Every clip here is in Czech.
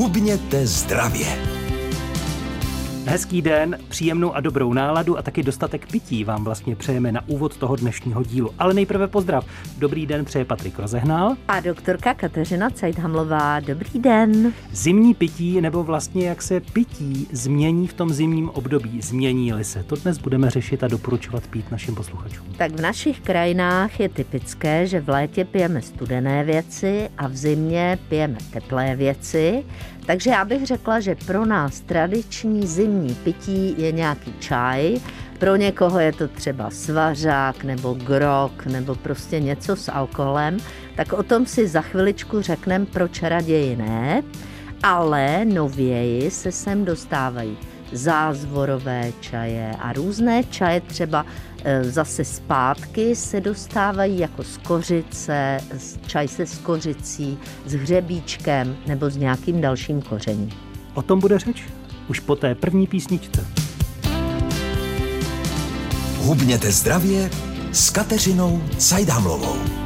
Hubněte zdravě! Hezký den, příjemnou a dobrou náladu a taky dostatek pití vám vlastně přejeme na úvod toho dnešního dílu. Ale nejprve pozdrav. Dobrý den přeje Patrik Rozehnal. A doktorka Kateřina Cajdhamlová. Dobrý den. Zimní pití, nebo vlastně jak se pití změní v tom zimním období, změní-li se. To dnes budeme řešit a doporučovat pít našim posluchačům. Tak v našich krajinách je typické, že v létě pijeme studené věci a v zimě pijeme teplé věci. Takže já bych řekla, že pro nás tradiční zimní pití je nějaký čaj, pro někoho je to třeba svařák nebo grok nebo prostě něco s alkoholem, tak o tom si za chviličku řekneme, proč raději ne, ale nověji se sem dostávají zázvorové čaje a různé čaje třeba zase zpátky se dostávají jako z kořice, čaj se s kořicí, s hřebíčkem nebo s nějakým dalším kořením. O tom bude řeč už po té první písničce. Hubněte zdravě s Kateřinou Cajdhamlovou.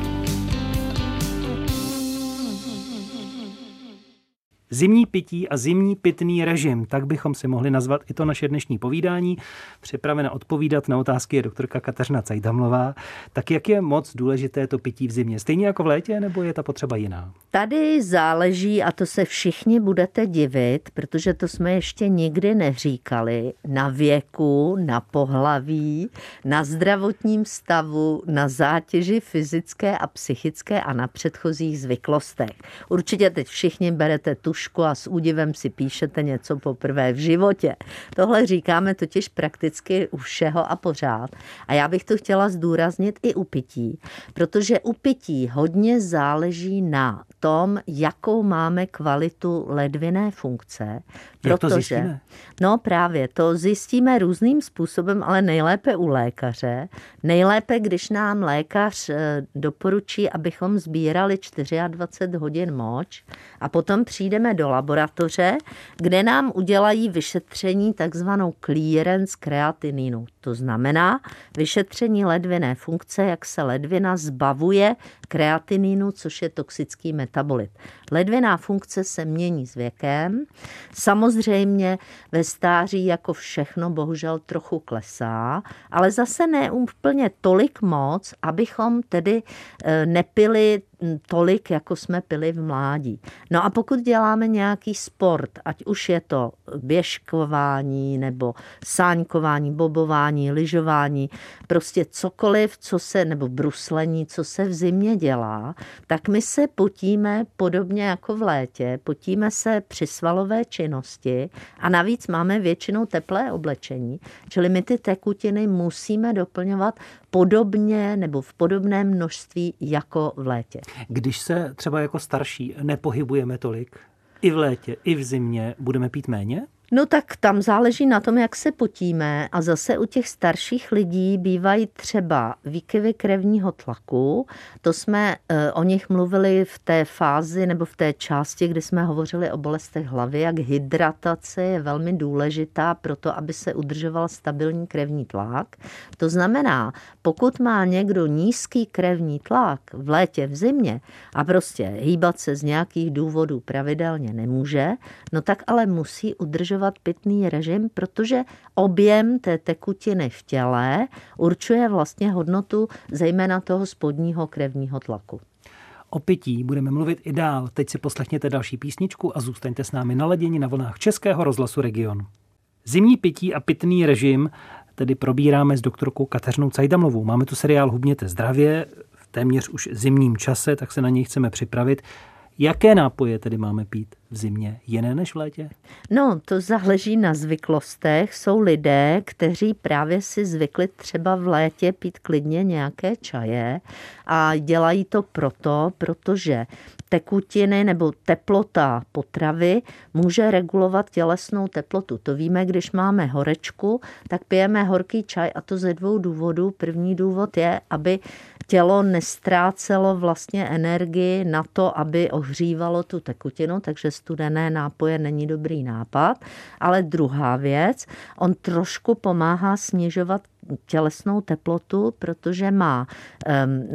Zimní pití a zimní pitný režim, tak bychom si mohli nazvat i to naše dnešní povídání. Připravena odpovídat na otázky je doktorka Kateřina Cajdamlová. Tak jak je moc důležité to pití v zimě? Stejně jako v létě, nebo je ta potřeba jiná? Tady záleží, a to se všichni budete divit, protože to jsme ještě nikdy neříkali, na věku, na pohlaví, na zdravotním stavu, na zátěži fyzické a psychické a na předchozích zvyklostech. Určitě teď všichni berete tuš knížku a s údivem si píšete něco poprvé v životě. Tohle říkáme totiž prakticky u všeho a pořád. A já bych to chtěla zdůraznit i u pití, protože u pití hodně záleží na tom, jakou máme kvalitu ledviné funkce. Jak to zjistíme? No právě, to zjistíme různým způsobem, ale nejlépe u lékaře. Nejlépe, když nám lékař eh, doporučí, abychom sbírali 24 hodin moč a potom přijdeme do laboratoře, kde nám udělají vyšetření takzvanou clearance kreatininu. To znamená vyšetření ledviné funkce, jak se ledvina zbavuje kreatininu, což je toxický metabolit. Ledviná funkce se mění s věkem. Samozřejmě ve stáří jako všechno bohužel trochu klesá, ale zase ne úplně tolik moc, abychom tedy eh, nepili tolik, jako jsme pili v mládí. No a pokud děláme nějaký sport, ať už je to běžkování nebo sáňkování, bobování, lyžování, prostě cokoliv, co se, nebo bruslení, co se v zimě dělá, tak my se potíme podobně jako v létě, potíme se při svalové činnosti a navíc máme většinou teplé oblečení, čili my ty tekutiny musíme doplňovat podobně nebo v podobném množství jako v létě. Když se třeba jako starší nepohybujeme tolik, i v létě, i v zimě, budeme pít méně? No tak tam záleží na tom, jak se potíme a zase u těch starších lidí bývají třeba výkyvy krevního tlaku. To jsme e, o nich mluvili v té fázi nebo v té části, kdy jsme hovořili o bolestech hlavy, jak hydratace je velmi důležitá pro to, aby se udržoval stabilní krevní tlak. To znamená, pokud má někdo nízký krevní tlak v létě, v zimě a prostě hýbat se z nějakých důvodů pravidelně nemůže, no tak ale musí udržovat dodržovat pitný režim, protože objem té tekutiny v těle určuje vlastně hodnotu zejména toho spodního krevního tlaku. O pití budeme mluvit i dál. Teď si poslechněte další písničku a zůstaňte s námi naladěni na vlnách Českého rozhlasu Region. Zimní pití a pitný režim tedy probíráme s doktorkou Kateřinou Cajdamlovou. Máme tu seriál Hubněte zdravě v téměř už zimním čase, tak se na něj chceme připravit. Jaké nápoje tedy máme pít v zimě? Jiné než v létě? No, to záleží na zvyklostech. Jsou lidé, kteří právě si zvykli třeba v létě pít klidně nějaké čaje a dělají to proto, protože tekutiny nebo teplota potravy může regulovat tělesnou teplotu. To víme, když máme horečku, tak pijeme horký čaj a to ze dvou důvodů. První důvod je, aby tělo nestrácelo vlastně energii na to, aby ohřívalo tu tekutinu, takže studené nápoje není dobrý nápad. Ale druhá věc, on trošku pomáhá snižovat tělesnou teplotu, protože má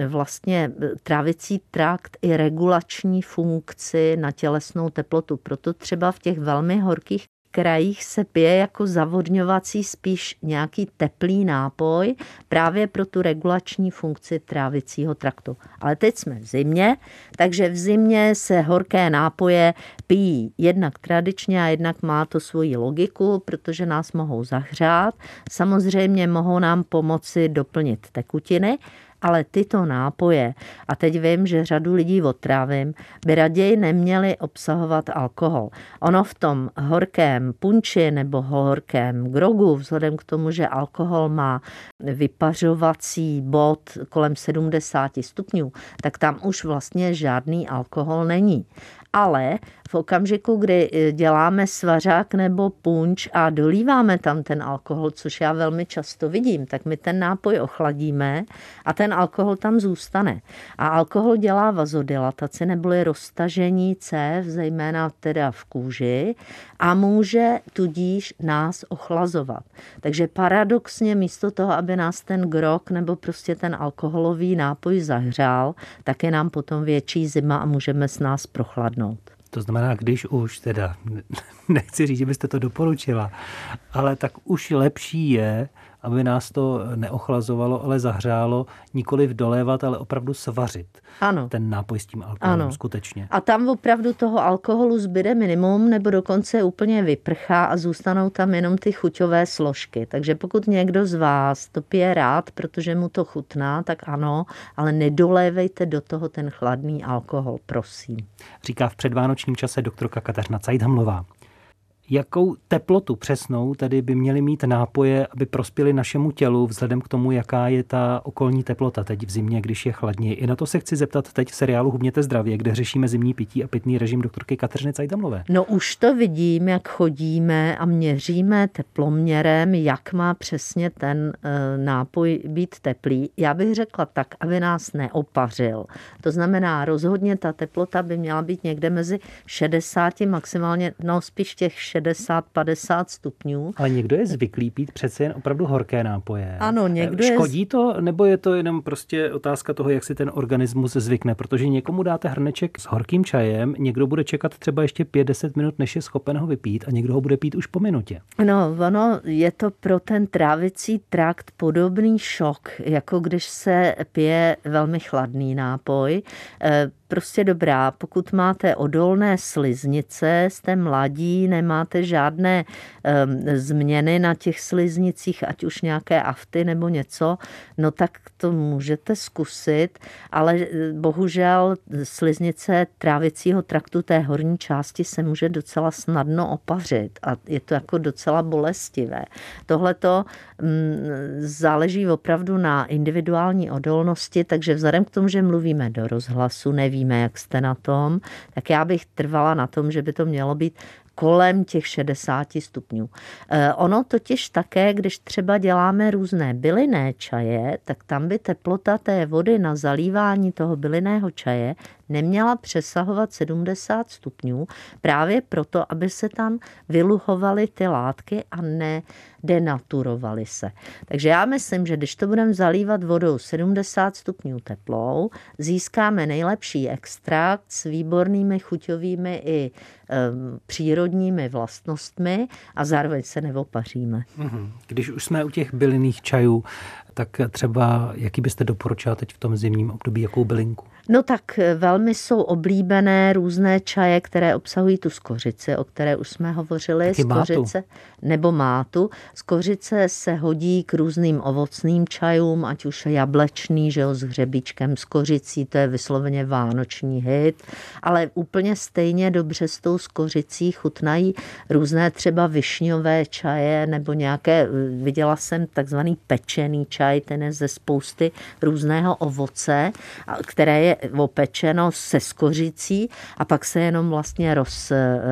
vlastně trávicí trakt i regulační funkci na tělesnou teplotu. Proto třeba v těch velmi horkých krajích se pije jako zavodňovací spíš nějaký teplý nápoj právě pro tu regulační funkci trávicího traktu. Ale teď jsme v zimě, takže v zimě se horké nápoje pijí jednak tradičně a jednak má to svoji logiku, protože nás mohou zahřát. Samozřejmě mohou nám pomoci doplnit tekutiny, ale tyto nápoje, a teď vím, že řadu lidí otrávím, by raději neměly obsahovat alkohol. Ono v tom horkém punči nebo horkém grogu, vzhledem k tomu, že alkohol má vypařovací bod kolem 70 stupňů, tak tam už vlastně žádný alkohol není ale v okamžiku, kdy eh, děláme svařák nebo punč a dolíváme tam ten alkohol, což já velmi často vidím, tak my ten nápoj ochladíme a ten alkohol tam zůstane. A alkohol dělá vazodilataci neboli roztažení cév, zejména teda v kůži a může tudíž nás ochlazovat. Takže paradoxně místo toho, aby nás ten grok nebo prostě ten alkoholový nápoj zahřál, tak je nám potom větší zima a můžeme s nás prochladnout. To znamená, když už teda, nechci říct, že byste to doporučila, ale tak už lepší je aby nás to neochlazovalo, ale zahřálo, nikoli dolévat, ale opravdu svařit. Ano. Ten nápoj s tím alkoholem, ano. skutečně. A tam opravdu toho alkoholu zbyde minimum, nebo dokonce úplně vyprchá a zůstanou tam jenom ty chuťové složky. Takže pokud někdo z vás to pije rád, protože mu to chutná, tak ano, ale nedolévejte do toho ten chladný alkohol, prosím. Říká v předvánočním čase doktorka Kateřina Cajdhamlová. Jakou teplotu přesnou tedy by měly mít nápoje, aby prospěly našemu tělu, vzhledem k tomu, jaká je ta okolní teplota teď v zimě, když je chladněji? I na to se chci zeptat teď v seriálu Hubněte zdravě, kde řešíme zimní pití a pitný režim doktorky Kateřiny Cajdamlové. No už to vidím, jak chodíme a měříme teploměrem, jak má přesně ten e, nápoj být teplý. Já bych řekla tak, aby nás neopařil. To znamená, rozhodně ta teplota by měla být někde mezi 60, maximálně, no spíš těch 60-50 stupňů. Ale někdo je zvyklý pít přece jen opravdu horké nápoje. Ano, někdo Škodí je... to, nebo je to jenom prostě otázka toho, jak si ten organismus zvykne? Protože někomu dáte hrneček s horkým čajem, někdo bude čekat třeba ještě 5-10 minut, než je schopen ho vypít a někdo ho bude pít už po minutě. No, ono je to pro ten trávicí trakt podobný šok, jako když se pije velmi chladný nápoj eh, prostě dobrá. Pokud máte odolné sliznice, jste mladí, nemáte žádné um, změny na těch sliznicích, ať už nějaké afty nebo něco, no tak to můžete zkusit, ale eh, bohužel sliznice trávicího traktu té horní části se může docela snadno opařit a je to jako docela bolestivé. Tohle to um, záleží opravdu na individuální odolnosti, takže vzhledem k tomu, že mluvíme do rozhlasu, nevím, nevíme, jak jste na tom, tak já bych trvala na tom, že by to mělo být kolem těch 60 stupňů. Eh, ono totiž také, když třeba děláme různé bylinné čaje, tak tam by teplota té vody na zalívání toho bylinného čaje neměla přesahovat 70 stupňů, právě proto, aby se tam vyluhovaly ty látky a ne denaturovaly se. Takže já myslím, že když to budeme zalívat vodou 70 stupňů teplou, získáme nejlepší extrakt s výbornými chuťovými i um, přírodními vlastnostmi a zároveň se neopaříme. Mhm. Když už jsme u těch bylinných čajů, tak třeba jaký byste doporučila teď v tom zimním období, jakou bylinku? No tak eh, velmi jsou oblíbené různé čaje, které obsahují tu skořici, o které už jsme hovořili. Taky skořice mátu. nebo mátu. Skořice se hodí k různým ovocným čajům, ať už jablečný, že jo, s hřebíčkem, s kořicí, to je vysloveně vánoční hit, ale úplně stejně dobře s tou skořicí chutnají různé třeba višňové čaje nebo nějaké, viděla jsem takzvaný pečený čaj, čaj, ten je ze spousty různého ovoce, které je opečeno se skořicí a pak se jenom vlastně roz,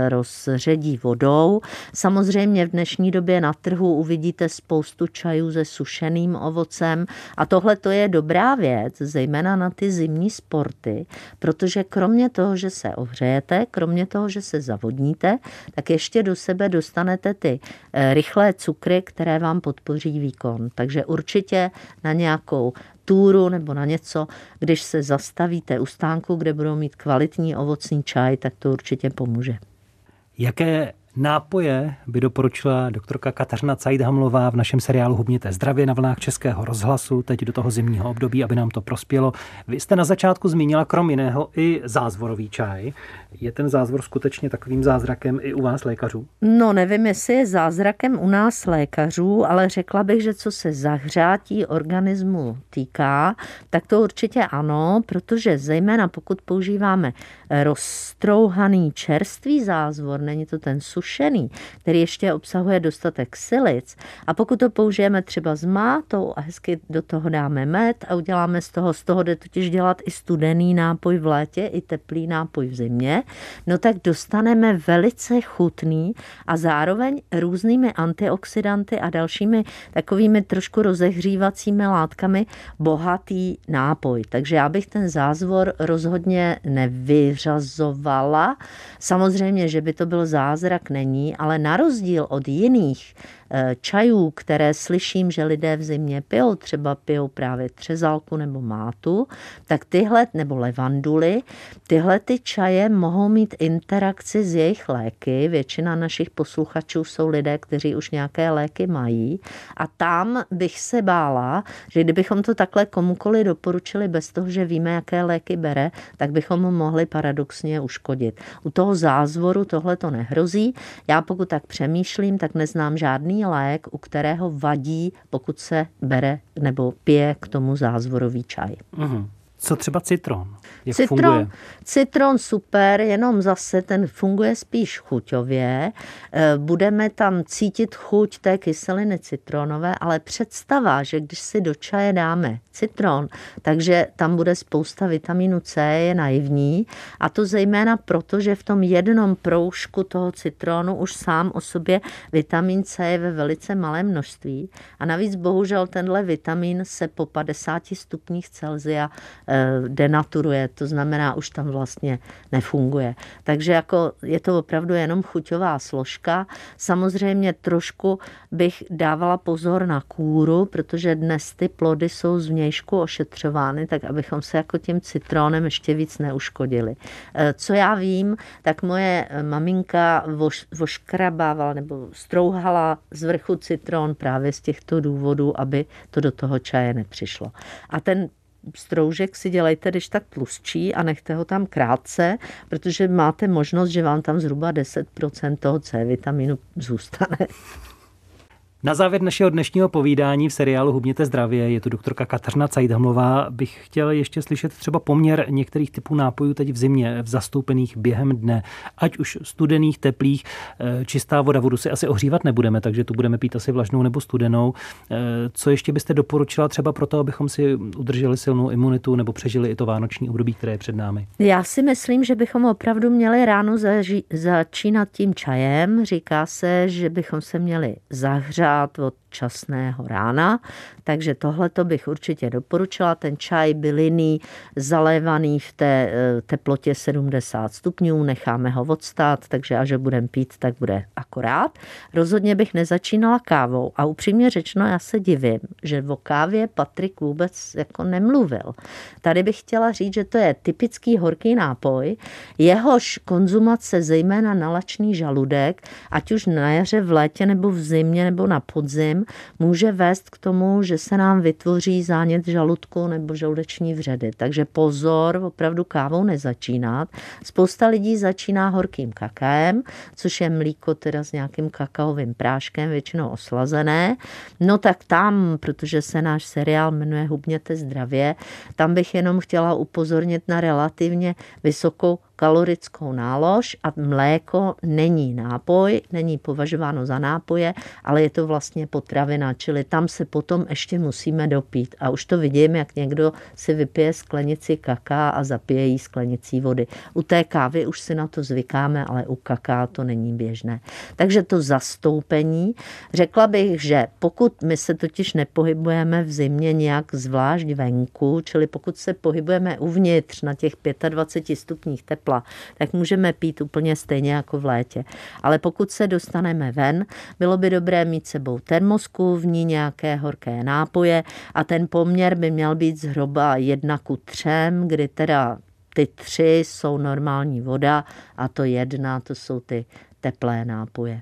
rozředí vodou. Samozřejmě v dnešní době na trhu uvidíte spoustu čajů se sušeným ovocem a tohle to je dobrá věc, zejména na ty zimní sporty, protože kromě toho, že se ohřejete, kromě toho, že se zavodníte, tak ještě do sebe dostanete ty eh, rychlé cukry, které vám podpoří výkon. Takže určitě na nějakou túru nebo na něco, když se zastavíte u stánku, kde budou mít kvalitní ovocný čaj, tak to určitě pomůže. Jaké nápoje by doporučila doktorka Kateřina Cajdhamlová v našem seriálu Hubněte zdravě na vlnách Českého rozhlasu, teď do toho zimního období, aby nám to prospělo. Vy jste na začátku zmínila krom jiného i zázvorový čaj. Je ten zázvor skutečně takovým zázrakem i u vás lékařů? No, nevím, jestli je zázrakem u nás lékařů, ale řekla bych, že co se zahřátí organismu týká, tak to určitě ano, protože zejména pokud používáme roztrouhaný čerstvý zázvor, není to ten sušený, který ještě obsahuje dostatek silic, a pokud to použijeme třeba s mátou a hezky do toho dáme med a uděláme z toho, z toho jde totiž dělat i studený nápoj v létě, i teplý nápoj v zimě, no tak dostaneme velice chutný a zároveň různými antioxidanty a dalšími takovými trošku rozehřívacími látkami bohatý nápoj. Takže já bych ten zázvor rozhodně nevyřazovala. Samozřejmě, že by to byl zázrak, není, ale na rozdíl od jiných čajů, které slyším, že lidé v zimě pijou, třeba pijou právě třezalku nebo mátu, tak tyhle, nebo levanduly, tyhle ty čaje mohou mít interakci s jejich léky. Většina našich posluchačů jsou lidé, kteří už nějaké léky mají. A tam bych se bála, že kdybychom to takhle komukoli doporučili bez toho, že víme, jaké léky bere, tak bychom mu mohli paradoxně uškodit. U toho zázvoru tohle to nehrozí. Já pokud tak přemýšlím, tak neznám žádný lék, u kterého vadí, pokud se bere nebo pije k tomu zázvorový čaj. Mm-hmm. Co třeba citron? Jak citron, funguje? citron super, jenom zase ten funguje spíš chuťově. E, budeme tam cítit chuť té kyseliny citronové, ale představa, že když si do čaje dáme citron, takže tam bude spousta vitamínu C, je naivní. A to zejména proto, že v tom jednom proužku toho citronu už sám o sobě vitamin C je ve velice malém množství. A navíc bohužel tenhle vitamin se po 50 stupních Celzia Eh, denaturuje, to znamená, už tam vlastně nefunguje. Takže jako je to opravdu jenom chuťová složka. Samozřejmě trošku bych dávala pozor na kůru, protože dnes ty plody jsou zvnějšku ošetřovány, tak abychom se jako tím citronem ještě víc neuškodili. Eh, co já vím, tak moje maminka voš, voškrabávala nebo strouhala z vrchu citron právě z těchto důvodů, aby to do toho čaje nepřišlo. A ten stroužek si dělejte, když tak tlustší a nechte ho tam krátce, protože máte možnost, že vám tam zhruba 10% toho C vitaminu zůstane. Na závěr našeho dnešního povídání v seriálu Hubněte zdravě, je tu doktorka Kateřina Cajdhamlová, bych chtěl ještě slyšet třeba poměr některých typů nápojů teď v zimě, v zastoupených během dne, ať už studených, teplých, eh, čistá voda, vodu si asi ohřívat nebudeme, takže tu budeme pít asi vlažnou nebo studenou. Eh, co ještě byste doporučila třeba pro to, abychom si udrželi silnou imunitu nebo přežili i to vánoční období, které je před námi? Já si myslím, že bychom opravdu měli ráno zaži- začínat tím čajem. Říká se, že bychom se měli zahřát pořád od časného rána, takže tohle to bych určitě doporučila. Ten čaj bylinný, zalévaný v té eh, teplotě 70 stupňů, necháme ho odstát, takže až ho budeme pít, tak bude akorát. Rozhodně bych nezačínala kávou a upřímně řečeno, já se divím, že o kávě Patrik vůbec jako nemluvil. Tady bych chtěla říct, že to je typický horký nápoj, jehož konzumace zejména nalačný žaludek, ať už na jaře, v létě nebo v zimě nebo na podzim, může vést k tomu, že se nám vytvoří zánět žaludku nebo žaludeční vředy. Takže pozor, opravdu kávou nezačínat. Spousta lidí začíná horkým kakaem, což je mlíko teda s nějakým kakaovým práškem, většinou oslazené. No tak tam, protože se náš seriál jmenuje Hubněte zdravě, tam bych jenom chtěla upozornit na relativně vysokou kalorickou nálož a mléko není nápoj, není považováno za nápoje, ale je to vlastně potravina, čili tam se potom ještě musíme dopít. A už to vidím, jak někdo si vypije sklenici kaká a zapije jí sklenicí vody. U té kávy už si na to zvykáme, ale u kaká to není běžné. Takže to zastoupení, řekla bych, že pokud my se totiž nepohybujeme v zimě nějak zvlášť venku, čili pokud se pohybujeme uvnitř na těch 25 stupních tepla, tak můžeme pít úplně stejně jako v létě. Ale pokud se dostaneme ven, bylo by dobré mít sebou termosku, v ní nějaké horké nápoje a ten poměr by měl být zhruba jedna ku třem, kdy teda ty tři jsou normální voda a to jedna, to jsou ty teplé nápoje.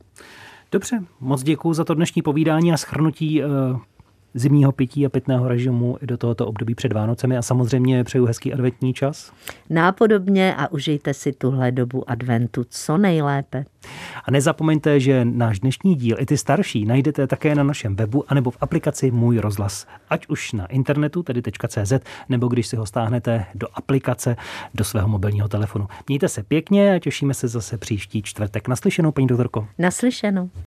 Dobře, moc děkuji za to dnešní povídání a schrnutí eh, zimního pití a pitného režimu i do tohoto období před Vánocemi a samozřejmě přeju hezký adventní čas. Nápodobně a užijte si tuhle dobu adventu co nejlépe. A nezapomeňte, že náš dnešní díl i ty starší najdete také na našem webu anebo v aplikaci Můj rozhlas. Ať už na internetu, tedy .cz, nebo když si ho stáhnete do aplikace do svého mobilního telefonu. Mějte se pěkně a těšíme se zase příští čtvrtek. Naslyšenou, paní doktorko. Naslyšenou.